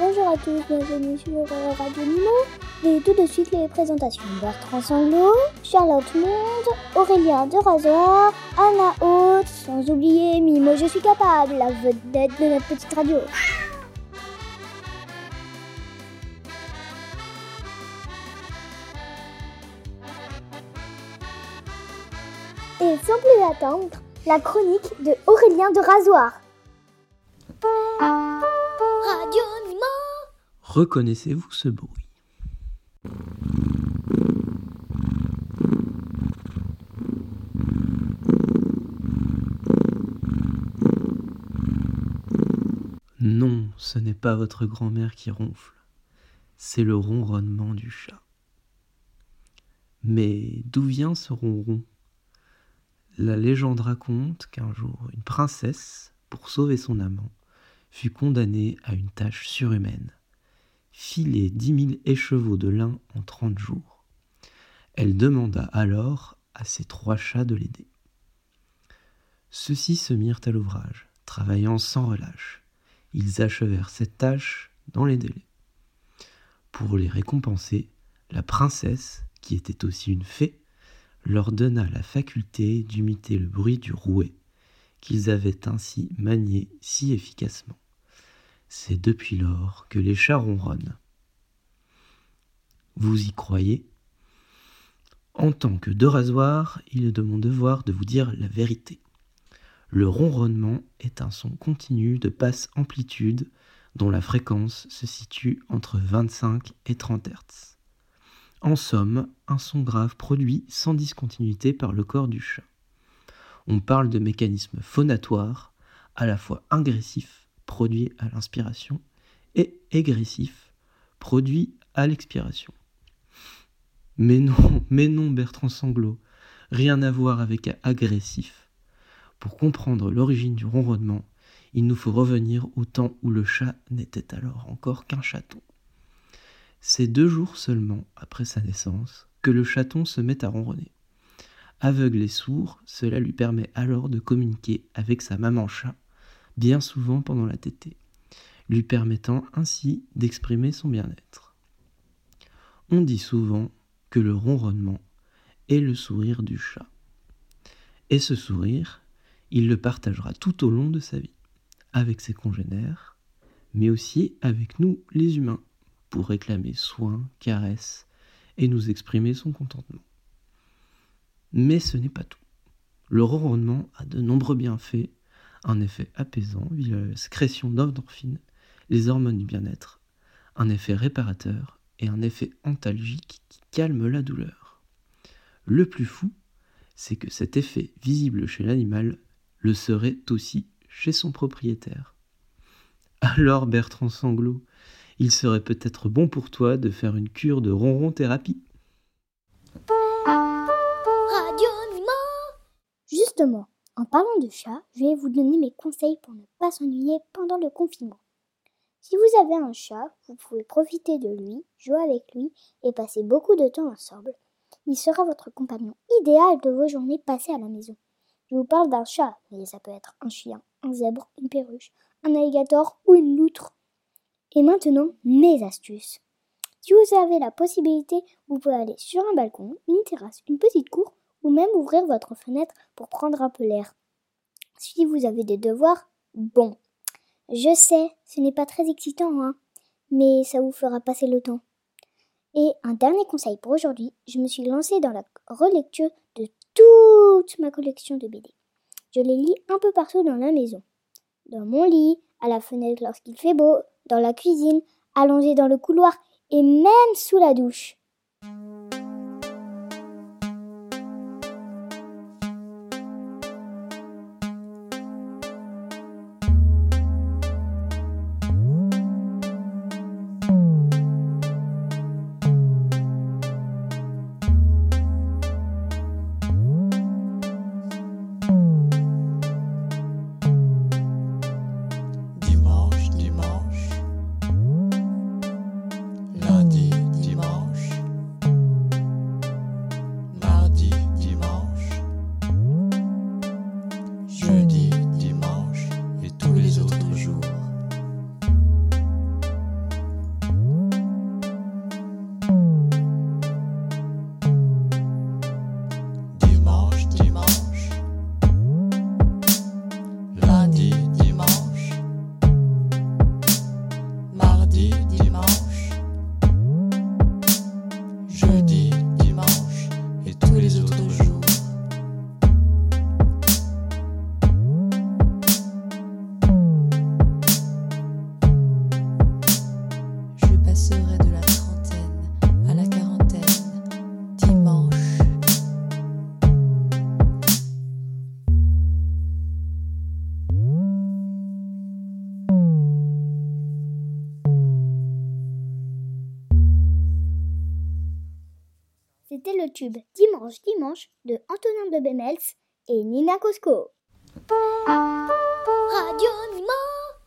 Bonjour à tous, bienvenue sur Radio Nimo. Et tout de suite les présentations. Bertrand Sanglot, Charlotte Monde, Aurélien de Rasoir, Anna Haute, sans oublier Mimo Je suis capable, la vedette de notre petite radio. Et sans plus attendre, la chronique de Aurélien de Rasoir. Reconnaissez-vous ce bruit? Non, ce n'est pas votre grand-mère qui ronfle, c'est le ronronnement du chat. Mais d'où vient ce ronron? La légende raconte qu'un jour, une princesse, pour sauver son amant, fut condamnée à une tâche surhumaine filer dix mille écheveaux de lin en trente jours. Elle demanda alors à ses trois chats de l'aider. Ceux-ci se mirent à l'ouvrage, travaillant sans relâche. Ils achevèrent cette tâche dans les délais. Pour les récompenser, la princesse, qui était aussi une fée, leur donna la faculté d'imiter le bruit du rouet, qu'ils avaient ainsi manié si efficacement. C'est depuis lors que les chats ronronnent. Vous y croyez? En tant que de rasoir, il est de mon devoir de vous dire la vérité. Le ronronnement est un son continu de basse amplitude dont la fréquence se situe entre 25 et 30 Hz. En somme, un son grave produit sans discontinuité par le corps du chat. On parle de mécanisme phonatoire, à la fois agressif produit à l'inspiration, et égressif, produit à l'expiration. Mais non, mais non, Bertrand Sanglot, rien à voir avec agressif. Pour comprendre l'origine du ronronnement, il nous faut revenir au temps où le chat n'était alors encore qu'un chaton. C'est deux jours seulement après sa naissance que le chaton se met à ronronner. Aveugle et sourd, cela lui permet alors de communiquer avec sa maman chat bien souvent pendant la tétée, lui permettant ainsi d'exprimer son bien-être. On dit souvent que le ronronnement est le sourire du chat. Et ce sourire, il le partagera tout au long de sa vie, avec ses congénères, mais aussi avec nous les humains, pour réclamer soins, caresses et nous exprimer son contentement. Mais ce n'est pas tout. Le ronronnement a de nombreux bienfaits un effet apaisant via la sécrétion d'endorphines, les hormones du bien-être, un effet réparateur et un effet antalgique qui calme la douleur. Le plus fou, c'est que cet effet visible chez l'animal le serait aussi chez son propriétaire. Alors Bertrand Sanglot, il serait peut-être bon pour toi de faire une cure de ronron thérapie. Justement, en parlant de chat, je vais vous donner mes conseils pour ne pas s'ennuyer pendant le confinement. Si vous avez un chat, vous pouvez profiter de lui, jouer avec lui et passer beaucoup de temps ensemble. Il sera votre compagnon idéal de vos journées passées à la maison. Je vous parle d'un chat, mais ça peut être un chien, un zèbre, une perruche, un alligator ou une loutre. Et maintenant, mes astuces. Si vous avez la possibilité, vous pouvez aller sur un balcon, une terrasse, une petite cour ou même ouvrir votre fenêtre pour prendre un peu l'air. Si vous avez des devoirs, bon. Je sais, ce n'est pas très excitant, hein, mais ça vous fera passer le temps. Et un dernier conseil pour aujourd'hui, je me suis lancée dans la relecture de toute ma collection de BD. Je les lis un peu partout dans la maison. Dans mon lit, à la fenêtre lorsqu'il fait beau, dans la cuisine, allongé dans le couloir et même sous la douche. C'était le tube Dimanche, Dimanche de Antonin de Bemels et Nina Cosco. Radio Nimo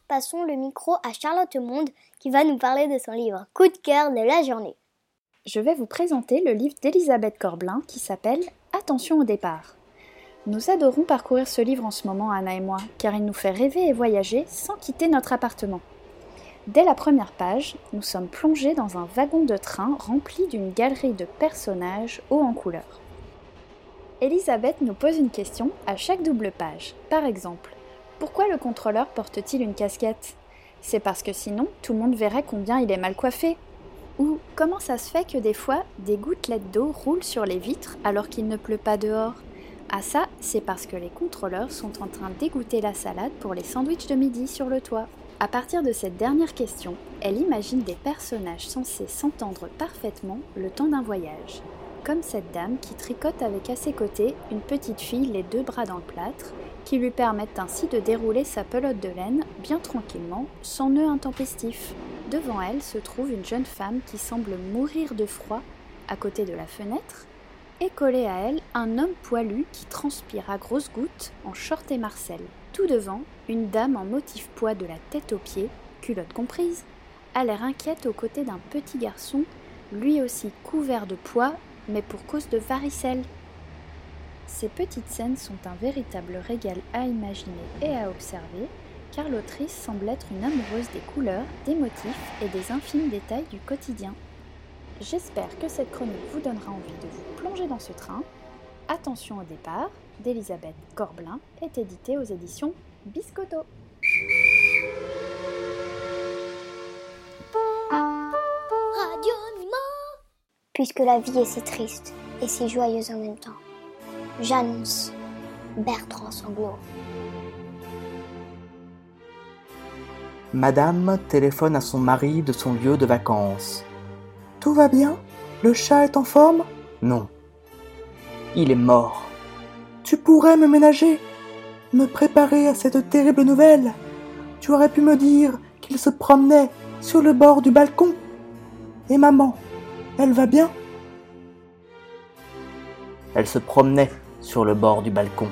Passons le micro à Charlotte Monde qui va nous parler de son livre Coup de cœur de la journée. Je vais vous présenter le livre d'Elisabeth Corblin qui s'appelle Attention au départ. Nous adorons parcourir ce livre en ce moment, Anna et moi, car il nous fait rêver et voyager sans quitter notre appartement. Dès la première page, nous sommes plongés dans un wagon de train rempli d'une galerie de personnages hauts en couleur. Elisabeth nous pose une question à chaque double page. Par exemple, pourquoi le contrôleur porte-t-il une casquette? C'est parce que sinon, tout le monde verrait combien il est mal coiffé. Ou comment ça se fait que des fois, des gouttelettes d'eau roulent sur les vitres alors qu'il ne pleut pas dehors? Ah ça, c'est parce que les contrôleurs sont en train d'égoutter la salade pour les sandwichs de midi sur le toit. À partir de cette dernière question, elle imagine des personnages censés s'entendre parfaitement le temps d'un voyage, comme cette dame qui tricote avec à ses côtés une petite fille les deux bras dans le plâtre, qui lui permettent ainsi de dérouler sa pelote de laine bien tranquillement, sans nœud intempestif. Devant elle se trouve une jeune femme qui semble mourir de froid à côté de la fenêtre, et collé à elle un homme poilu qui transpire à grosses gouttes en short et marcel. Tout devant, une dame en motif poids de la tête aux pieds, culotte comprise, a l'air inquiète aux côtés d'un petit garçon, lui aussi couvert de poids, mais pour cause de varicelle. Ces petites scènes sont un véritable régal à imaginer et à observer, car l'autrice semble être une amoureuse des couleurs, des motifs et des infimes détails du quotidien. J'espère que cette chronique vous donnera envie de vous plonger dans ce train. Attention au départ, d'Elisabeth Corblin est édité aux éditions Biscotto. Radio Puisque la vie est si triste et si joyeuse en même temps, j'annonce Bertrand Sanglot. Madame téléphone à son mari de son lieu de vacances. Tout va bien? Le chat est en forme? Non. Il est mort. Tu pourrais me ménager, me préparer à cette terrible nouvelle. Tu aurais pu me dire qu'il se promenait sur le bord du balcon. Et maman, elle va bien? Elle se promenait sur le bord du balcon.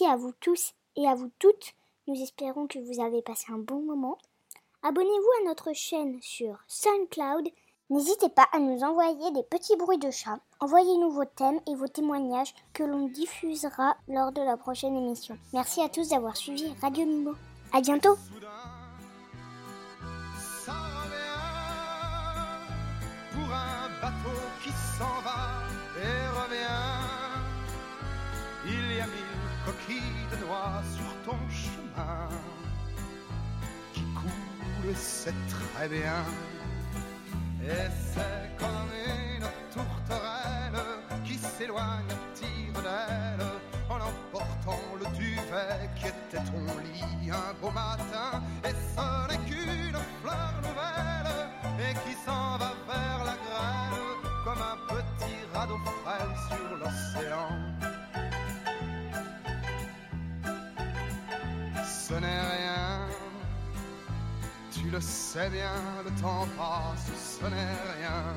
Merci à vous tous et à vous toutes. Nous espérons que vous avez passé un bon moment. Abonnez-vous à notre chaîne sur SoundCloud. N'hésitez pas à nous envoyer des petits bruits de chat. Envoyez-nous vos thèmes et vos témoignages que l'on diffusera lors de la prochaine émission. Merci à tous d'avoir suivi Radio Nimo. À bientôt mille coquilles de noix sur ton chemin qui coulent, c'est très bien. Et c'est comme une tourterelle qui s'éloigne à tire d'aile en emportant le duvet qui était ton lit un beau matin. Et ce n'est qu'une fleur nouvelle et qui N'est rien, tu le sais bien, le temps passe, ce n'est rien.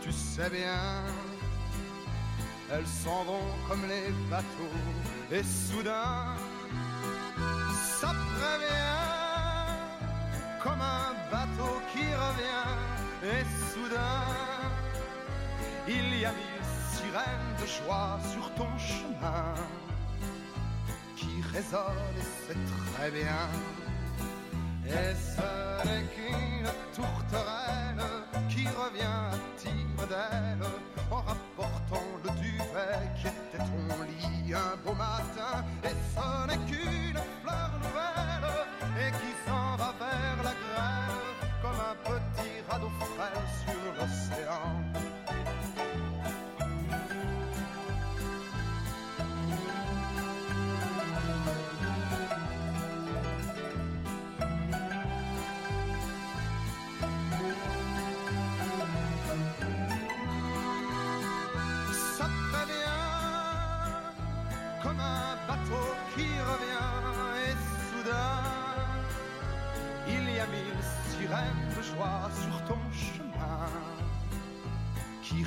Tu sais bien, elles s'en vont comme les bateaux, et soudain, ça prévient, comme un bateau qui revient, et soudain, il y a mille sirènes de joie sur ton chemin résonne et c'est très bien. Et ce n'est qu'une tourterelle qui revient à tire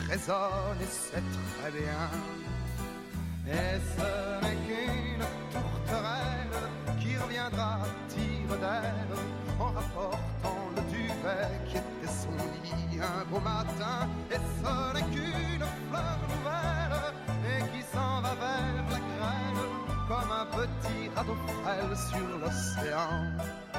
résonne et c'est très bien. Et ce n'est qu'une tourterelle qui reviendra tire d'air en rapportant le duvet qui était son lit un beau matin? Et ce n'est qu'une fleur nouvelle et qui s'en va vers la grêle comme un petit radeau frêle sur l'océan?